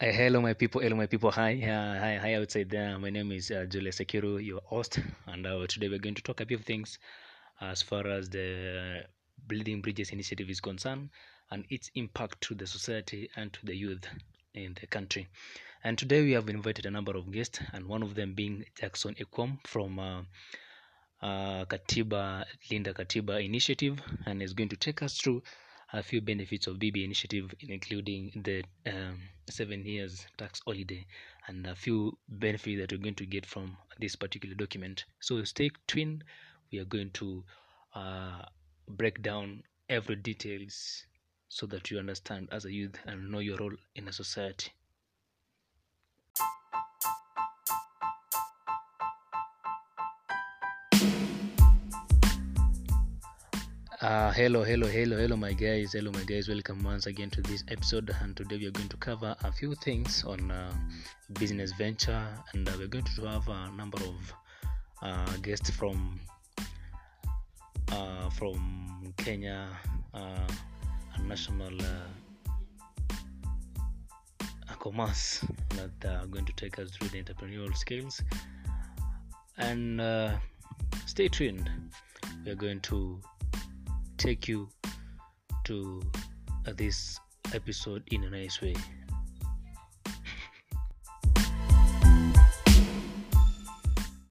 Uh, hello, my people. Hello, my people. Hi, uh, hi, hi outside there. My name is uh, Julia Sekiru, your host, and uh, today we're going to talk a few things as far as the Building Bridges initiative is concerned and its impact to the society and to the youth in the country. And today we have invited a number of guests, and one of them being Jackson Ekwom from uh, uh, Katiba Linda Katiba Initiative, and is going to take us through a few benefits of BB initiative, including the um, seven years tax holiday and a few benefits that you're going to get from this particular document. So stay tuned. We are going to uh, break down every details so that you understand as a youth and know your role in a society. Uh, hello, hello, hello, hello, my guys. Hello, my guys. Welcome once again to this episode. And today we are going to cover a few things on uh, business venture, and uh, we're going to have a number of uh, guests from uh, from Kenya, uh, national commerce that are going to take us through the entrepreneurial skills. And stay tuned. We're going to take you to uh, this episode in a nice way